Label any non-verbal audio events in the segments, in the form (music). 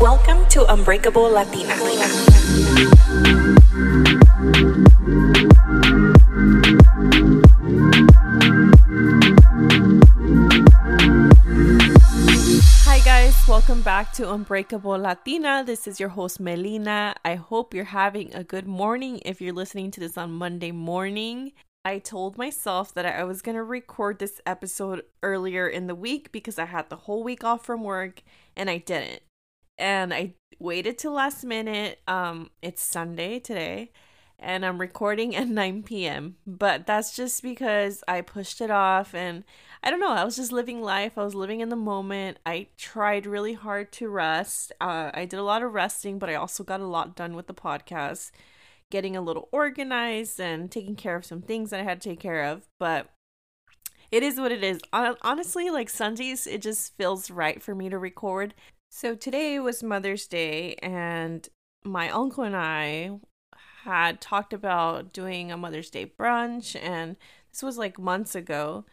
Welcome to Unbreakable Latina. Hi, guys, welcome back to Unbreakable Latina. This is your host, Melina. I hope you're having a good morning if you're listening to this on Monday morning. I told myself that I was going to record this episode earlier in the week because I had the whole week off from work and I didn't. And I waited till last minute. Um it's Sunday today and I'm recording at (laughs) 9 p.m. But that's just because I pushed it off and I don't know, I was just living life. I was living in the moment. I tried really hard to rest. Uh, I did a lot of resting, but I also got a lot done with the podcast, getting a little organized and taking care of some things that I had to take care of. But it is what it is. Honestly, like Sundays, it just feels right for me to record. So today was Mother's Day, and my uncle and I had talked about doing a Mother's Day brunch, and this was like months ago.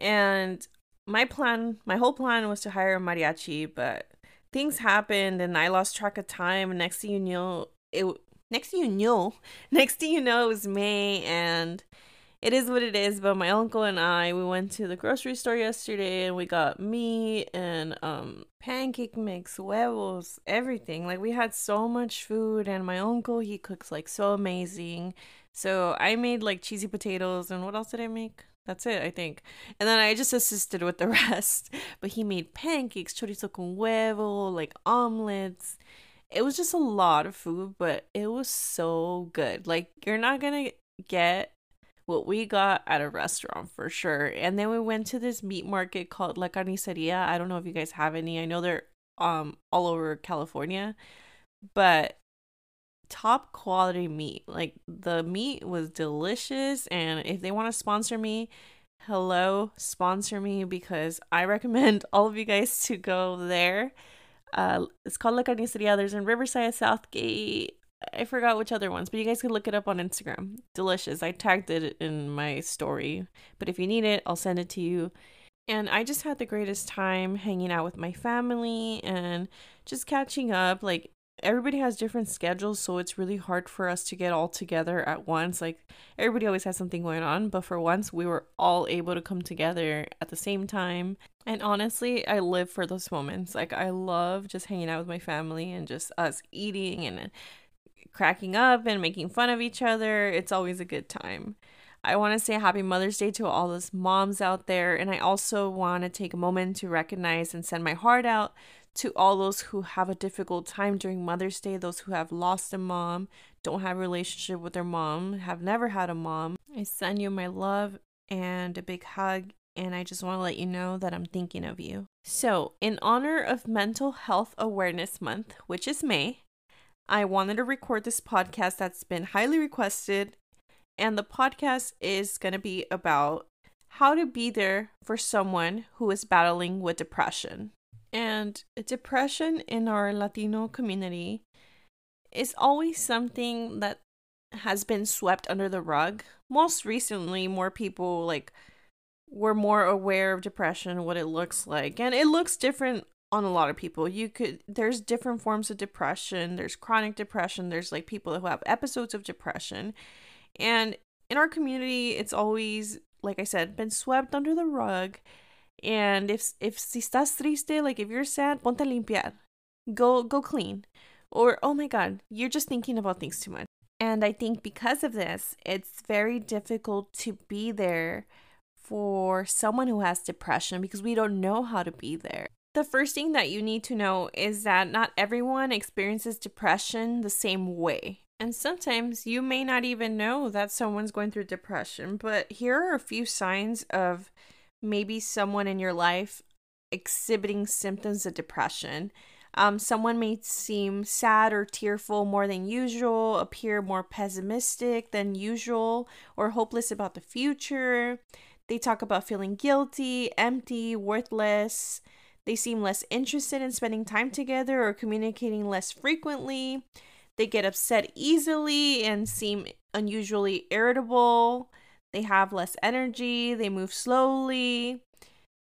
And my plan, my whole plan was to hire a mariachi, but things happened and I lost track of time. Next thing you know, it next thing you know, (laughs) next thing you know, it was May and it is what it is. But my uncle and I, we went to the grocery store yesterday and we got meat and um pancake mix, huevos, everything. Like we had so much food and my uncle he cooks like so amazing. So I made like cheesy potatoes and what else did I make? That's it, I think. And then I just assisted with the (laughs) rest. But he made pancakes, chorizo con huevo, like omelets. It was just a lot of food, but it was so good. Like, you're not gonna get what we got at a restaurant for sure. And then we went to this meat market called La Carniceria. I don't know if you guys have any. I know they're um all over California. But top quality meat. Like the meat was delicious and if they want to sponsor me, hello, sponsor me because I (laughs) recommend all of you guys to go there. Uh, it's called La Carniceria. There's in Riverside, South Gate. I forgot which other ones, but you guys can look it up on Instagram. Delicious. I tagged it in my story. But if you need it, I'll send it to you. And I just had the greatest time hanging out with my family and just catching up. Like, everybody has different schedules, so it's really hard for us to get all together at once. Like everybody always has something going on, but for once we were all able to come together at the same time. And honestly, I live for those moments. Like I love just hanging out with my family and just us eating and cracking up and making fun of each other. It's always a good time. I want to say happy Mother's Day to all those moms out there. And I also want to take a moment to recognize and send my heart out to all those who have a difficult time during Mother's Day, those who have lost a mom, don't have a relationship with their mom, have never had a mom. I send you my love and a big hug, and I just want to let you know that I'm thinking of you. So, in honor of Mental Health Awareness Month, which is May, I wanted to record this podcast that's been highly requested, and the podcast is going to be about how to be there for someone who is battling with depression. And depression in our Latino community is always something that has been swept under the rug. Most recently, more people like were more aware of depression, what it looks like. And it looks different on a lot of people. You could there's different forms of depression. There's chronic depression, there's like people who have episodes of depression. And in our community, it's always like I said, been swept under the rug and if if si estás triste, like if you're sad, ponte limpiar. Go go clean. Or oh my god, you're just thinking about things too much. And I think because of this, it's very difficult to be there for someone who has depression because we don't know how to be there. The first thing that you need to know is that not everyone experiences depression the same way. And sometimes you may not even know that someone's going through depression, but here are a few signs of maybe someone in your life exhibiting symptoms of depression. Um, someone may seem sad or tearful more than usual, appear more pessimistic than usual, or hopeless about the future. They talk about feeling guilty, empty, worthless. They seem less interested in spending time together or communicating less frequently. They get upset easily and seem unusually irritable. They have less energy, they move slowly.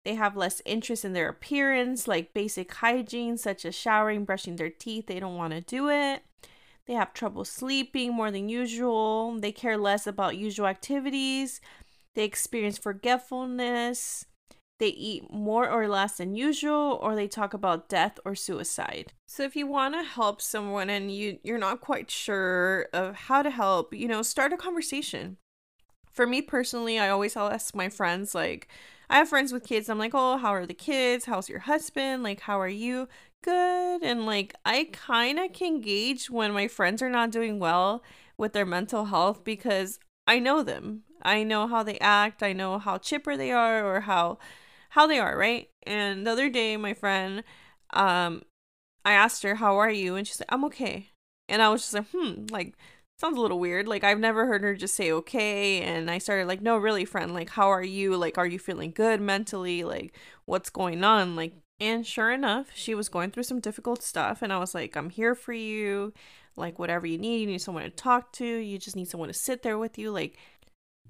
They have less interest in their appearance, like basic hygiene, such as showering, brushing their teeth. They don't want to do it. They have trouble sleeping more than usual. They care less about usual activities. They experience forgetfulness. They eat more or less than usual, or they talk about death or suicide. So, if you want to help someone and you, you're not quite sure of how to help, you know, start a conversation. For me personally, I always ask my friends, like, I have friends with kids. I'm like, oh, how are the kids? How's your husband? Like, how are you? Good. And like, I kind of can gauge when my friends are not doing well with their mental health because I know them. I know how they act. I know how chipper they are or how how they are, right? And the other day, my friend, um, I asked her, "How are you?" And she said, "I'm okay." And I was just like, "Hmm, like sounds a little weird. Like I've never heard her just say okay. And I started like, no, really, friend, like how are you? Like, are you feeling good mentally? Like, what's going on? Like, and sure enough, she was going through some difficult stuff. And I was like, I'm here for you. Like, whatever you need, you need someone to talk to. You just need someone to sit there with you. Like,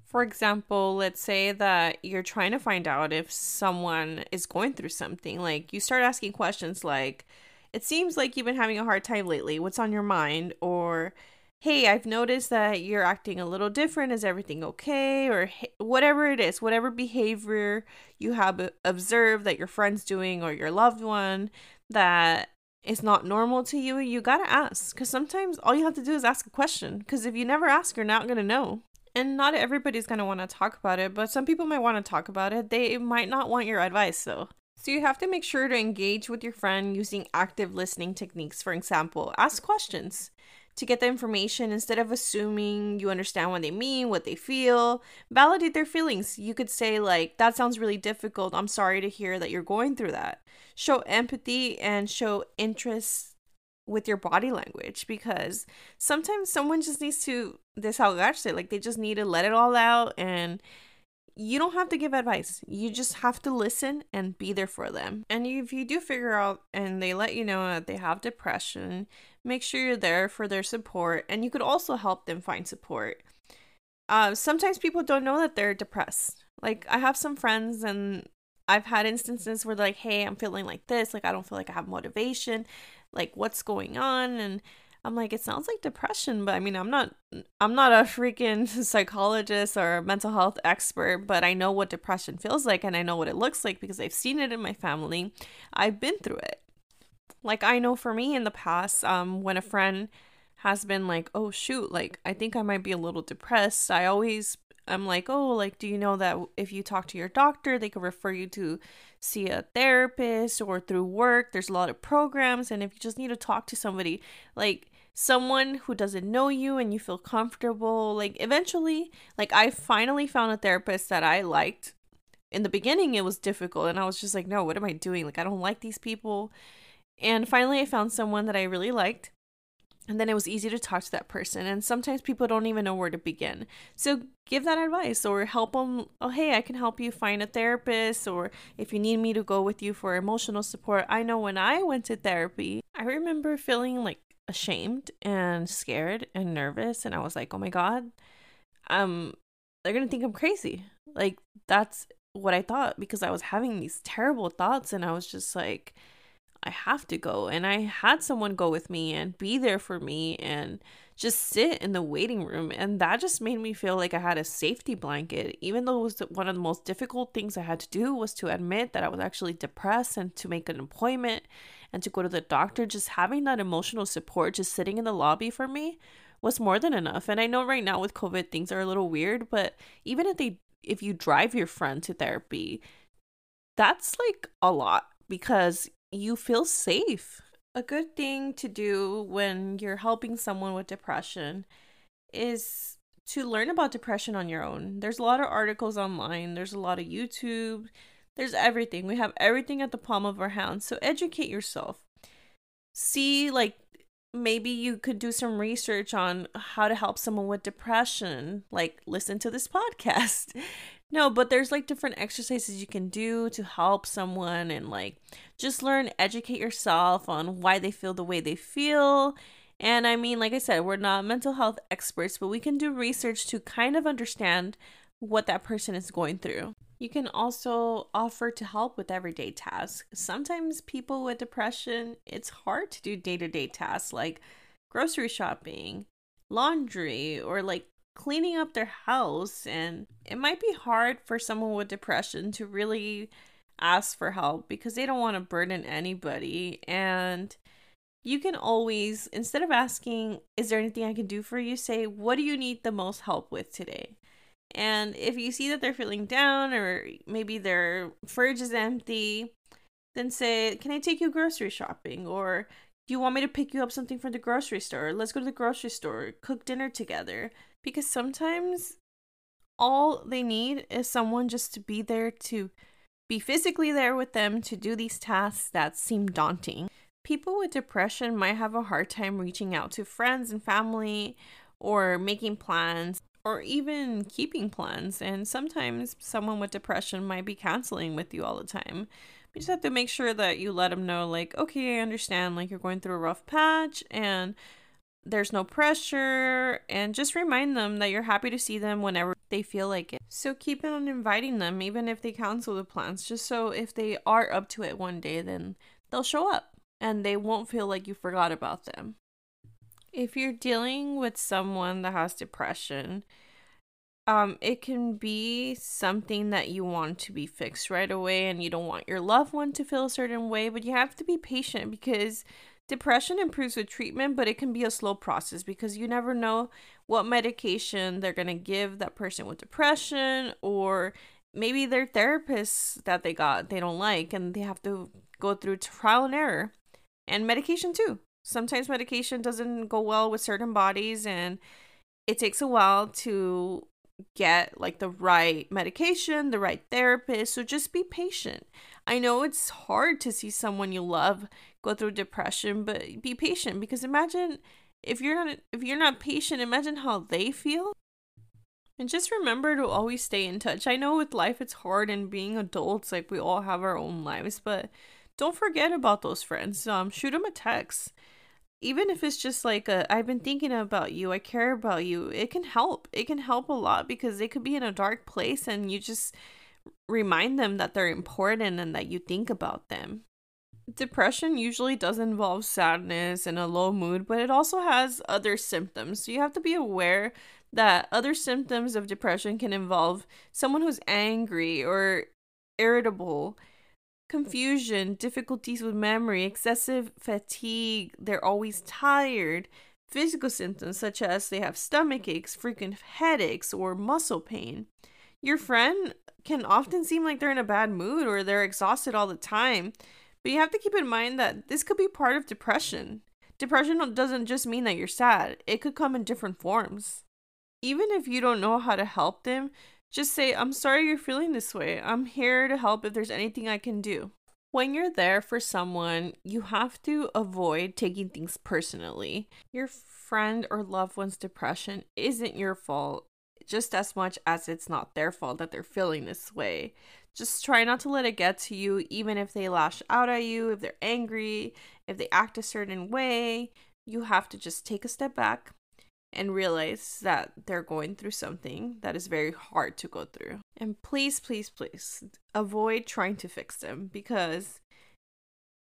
for example, let's say that you're trying to find out if someone is going through something. Like, you start asking questions like, it seems like you've been having a hard time lately. What's on your mind? Or, hey, I've noticed that you're acting a little different. Is everything okay? Or hey, whatever it is, whatever behavior you have observed that your friend's doing or your loved one that is not normal to you, you gotta ask. Because sometimes all you have to do is ask a question. Because if you never ask, you're not gonna know. And not everybody's gonna wanna talk about it, but some people might wanna talk about it. They might not want your advice though. So you have to make sure to engage with your friend using active listening techniques. For example, ask questions to get the information instead of assuming you understand what they mean, what they feel. Validate their feelings. You could say, like, that sounds really difficult. I'm sorry to hear that you're going through that. Show empathy and show interest with your body language because sometimes someone just needs to desahogarse. Like, they just need to let it all out and you don't have to give advice. You just have to listen and be there for them. And if you do figure out and they let you know that they have depression, make sure you're there for their support and you could also help them find support uh, sometimes people don't know that they're depressed like i have some friends and i've had instances where like hey i'm feeling like this like i don't feel like i have motivation like what's going on? And i'm like it sounds like depression but i mean i'm not i'm not a freaking (laughs) psychologist or mental health expert but i know what depression feels like and i know what it looks like because i've seen it in my family. I've been through it. Like I know for me in the past, um, when a friend has been like, oh shoot, like I think I might be a little depressed, I always I'm like, oh, like, do you know that if you talk to your doctor, they could refer you to see a therapist or through work? There's a lot of programs. And if you just need to talk to somebody, like someone who doesn't know you and you feel comfortable, like, eventually, like, I finally found a therapist that I liked. In the beginning, it was difficult. And I was just like, no, what am I doing? Like, I don't like these people. And finally, I found someone that I really liked. And then it was easy to talk to that person. And sometimes people don't even know where to begin. So give that advice or help them. Oh, hey, I can help you find a therapist. Or if you need me to go with you for emotional support. I know when I went to therapy, I remember feeling like ashamed and scared and nervous. And I was like, oh my God, um, they're to think I'm crazy. Like, that's what I thought because I was having these terrible thoughts. And I was just like, I have to go. And I had someone go with me and be there for me and just sit in the waiting room. And that just made me feel like I had a safety blanket. Even though it was one of the most difficult things I had to do was to admit that I was actually depressed and to make an appointment and to go to the doctor. Just having that emotional support, just sitting in the lobby for me was more than enough. And I know right now with COVID things are a little weird, but even if they if you drive your friend to therapy, that's like a lot because you feel safe. A good thing to do when you're helping someone with depression is to learn about depression on your own. There's a lot of articles online, there's a lot of YouTube, there's everything. We have everything at the palm of our hands. So educate yourself. See, like, maybe you could do some research on how to help someone with depression. Like, listen to this (laughs) podcast. No, but there's like different exercises you can do to help someone and like just learn, educate yourself on why they feel the way they feel. And I mean, like I said, we're not mental health experts, but we can do research to kind of understand what that person is going through. You can also offer to help with everyday tasks. Sometimes people with depression, it's hard to do day to day tasks like grocery shopping, laundry, or like cleaning up their house. And it might be hard for someone with depression to really ask for help because they don't want to burden anybody. And you can always, instead of asking, Is there anything I can do for you? say, What do you need the most help with today? And if you see that they're feeling down or maybe their fridge is empty, then say, Can I take you grocery shopping? Or do you want me to pick you up something from the grocery store? Let's go to the grocery store, cook dinner together. Because sometimes all they need is someone just to be there to be physically there with them to do these tasks that seem daunting. People with depression might have a hard time reaching out to friends and family or making plans or even keeping plans. And sometimes someone with depression might be canceling with you all the time. You just have to make sure that you let them know, like, okay, I understand, like, you're going through a rough patch and there's no pressure. And just remind them that you're happy to see them whenever they feel like it. So keep on inviting them, even if they cancel the plans, just so if they are up to it one day, then they'll show up and they won't feel like you forgot about them if you're dealing with someone that has depression, um, it can be something that you want to be fixed right away and you don't want your loved one to feel a certain way, but you have to be patient because depression improves with treatment, but it can be a slow process because you never know what medication they're going to give that person with depression or maybe their therapist that they got they don't like and they have to go through trial and error and medication too sometimes medication doesn't go well with certain bodies and it takes a while to get like the right medication, the right therapist. So just be patient. I know it's hard to see someone you love go through depression, but be patient because imagine if you're not if you're not patient, imagine how they feel. And just remember to always stay in touch. I know with life it's hard and being adults like we all have our own lives, but don't forget about those friends. Um shoot them a text even if it's just like a I've been thinking about you, I care about you, it can help. It can help a lot because they could be in a dark place and you just remind them that they're important and that you think about them. Depression usually does involve sadness and a low mood, but it also has other symptoms. So you have to be aware that other symptoms of depression can involve someone who's angry or irritable confusion, difficulties with memory, excessive fatigue, they're always tired, physical symptoms such as they have stomach aches, frequent headaches, or muscle pain. Your friend can often seem like they're in a bad mood or they're exhausted all the time, but you have to keep in mind that this could be part of depression. Depression doesn't just mean that you're sad, it could come in different forms. Even if you don't know how to help them, just say, I'm sorry you're feeling this way. I'm here to help if there's anything I can do. When you're there for someone, you have to avoid taking things personally. Your friend or loved one's depression isn't your fault just as much as it's not their fault that they're feeling this way. Just try not to let it get to you, even if they lash out at you, if they're angry, if they act a certain way. You have to just take a step back, and realize that they're going through something that is very hard to go through. And please, please, please avoid trying to fix them because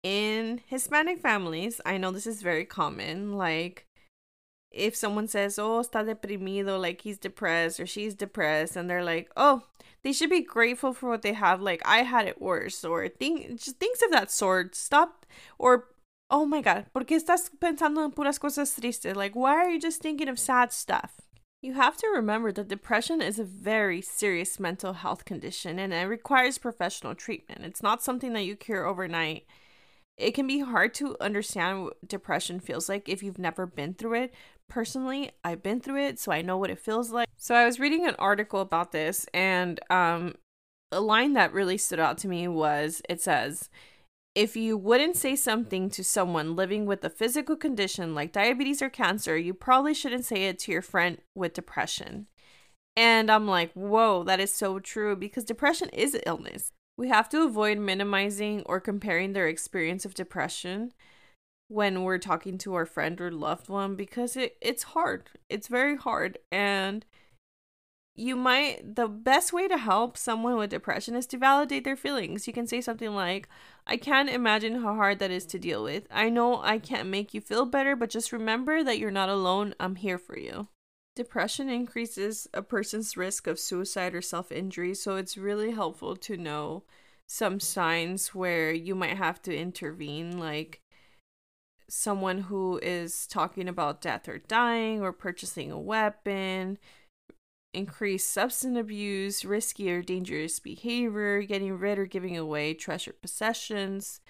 in Hispanic families, I know this is very common. Like, if someone says, oh, está deprimido, like he's depressed or she's depressed, and they're like, oh, they should be grateful for what they have. Like, I had it worse, or think, just things of that sort. Stop, or oh my god, ¿por qué estás pensando en puras cosas tristes? Like, why are you just thinking of sad stuff? You have to remember that depression is a very serious mental health condition and it requires professional treatment. It's not something that you cure overnight. It can be hard to understand what depression feels like if you've never been through it. Personally, I've been through it, so I know what it feels like. So I was reading an article about this and um a line that really stood out to me was it says if you wouldn't say something to someone living with a physical condition like diabetes or cancer, you probably shouldn't say it to your friend with depression. And I'm like, whoa, that is so true because depression is an illness. We have to avoid minimizing or comparing their experience of depression when we're talking to our friend or loved one because it, it's hard. It's very hard. And you might the best way to help someone with depression is to validate their feelings. You can say something like, I can't imagine how hard that is to deal with. I know I can't make you feel better, but just remember that you're not alone. I'm here for you. Depression increases a person's risk of suicide or self injury, so it's really helpful to know some signs where you might have to intervene, like someone who is talking about death or dying or purchasing a weapon, increased substance abuse, risky or dangerous behavior, getting rid or giving away treasured possessions,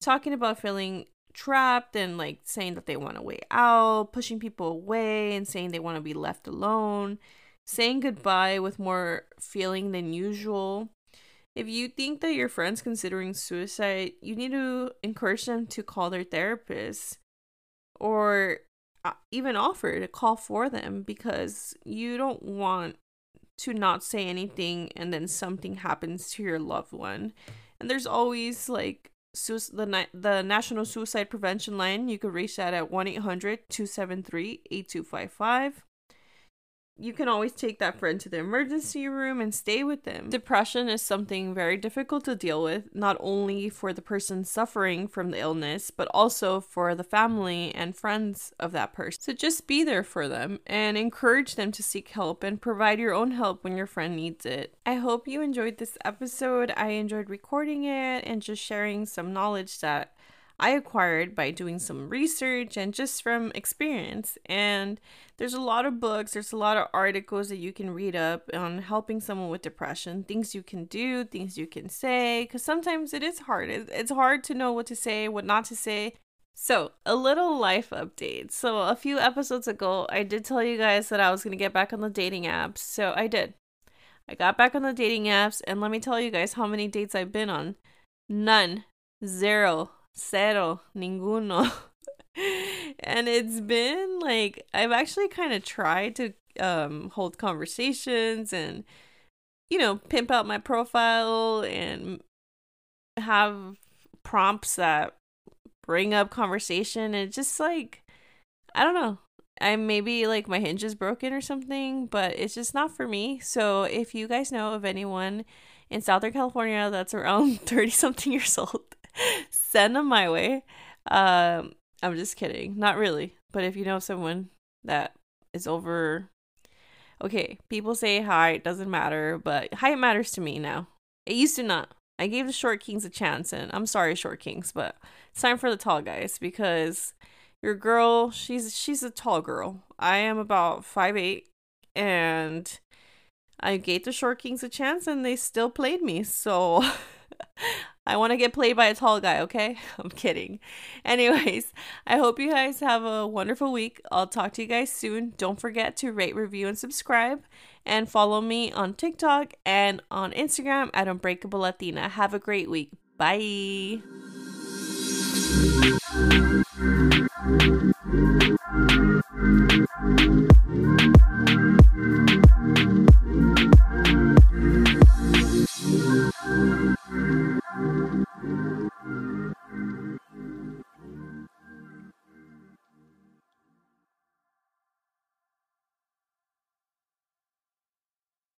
talking about feeling trapped and like saying that they want a way out, pushing people away and saying they want to be left alone, saying goodbye with more feeling than usual. If you think that your friend's considering suicide, you need to encourage them to call their therapist or uh, even offer to call for them because you don't want to not say anything and then something happens to your loved one. And there's always like the the National Suicide Prevention Line. You could reach that at 1-800-273-8255 you can always take that friend to the emergency room and stay with them. Depression is something very difficult to deal with, not only for the person suffering from the illness, but also for the family and friends of that person. So just be there for them and encourage them to seek help and provide your own help when your friend needs it. I hope you enjoyed this episode. I enjoyed recording it and just sharing some knowledge that I acquired by doing some research and just from experience. And there's a lot of books, there's a lot of articles that you can read up on helping someone with depression, things you can do, things you can say, because sometimes it is hard. It's hard to know what to say, what not to say. So, a little life update. So, a few episodes ago, I did tell you guys that I was going to get back on the dating apps. So, I did. I got back on the dating apps, and let me tell you guys how many dates I've been on. None. Zero cero, ninguno. (laughs) and it's been like I've actually kind of tried to um hold conversations and you know, pimp out my profile and have prompts that bring up conversation and just like I don't know. I maybe like my Hinge is broken or something, but it's just not for me. So if you guys know of anyone in Southern California that's around (laughs) 30 something years old send them my way. Um, I'm just kidding. Not really. But if you know someone that is over. Okay, people say hi, it doesn't matter, but height matters to me now. It used to not. I gave the short kings a chance, and I'm sorry, short kings, but it's time for the tall guys because your girl, she's she's a tall girl. I am about five eight, and I gave the short kings a chance, and they still played me. So (laughs) (laughs) I want to get played by a tall guy, okay? (laughs) I'm kidding. Anyways, I hope you guys have a wonderful week. I'll talk to you guys soon. Don't forget to rate, review, and subscribe. And follow me on TikTok and on Instagram at Unbreakable Latina. Have a great week. Bye.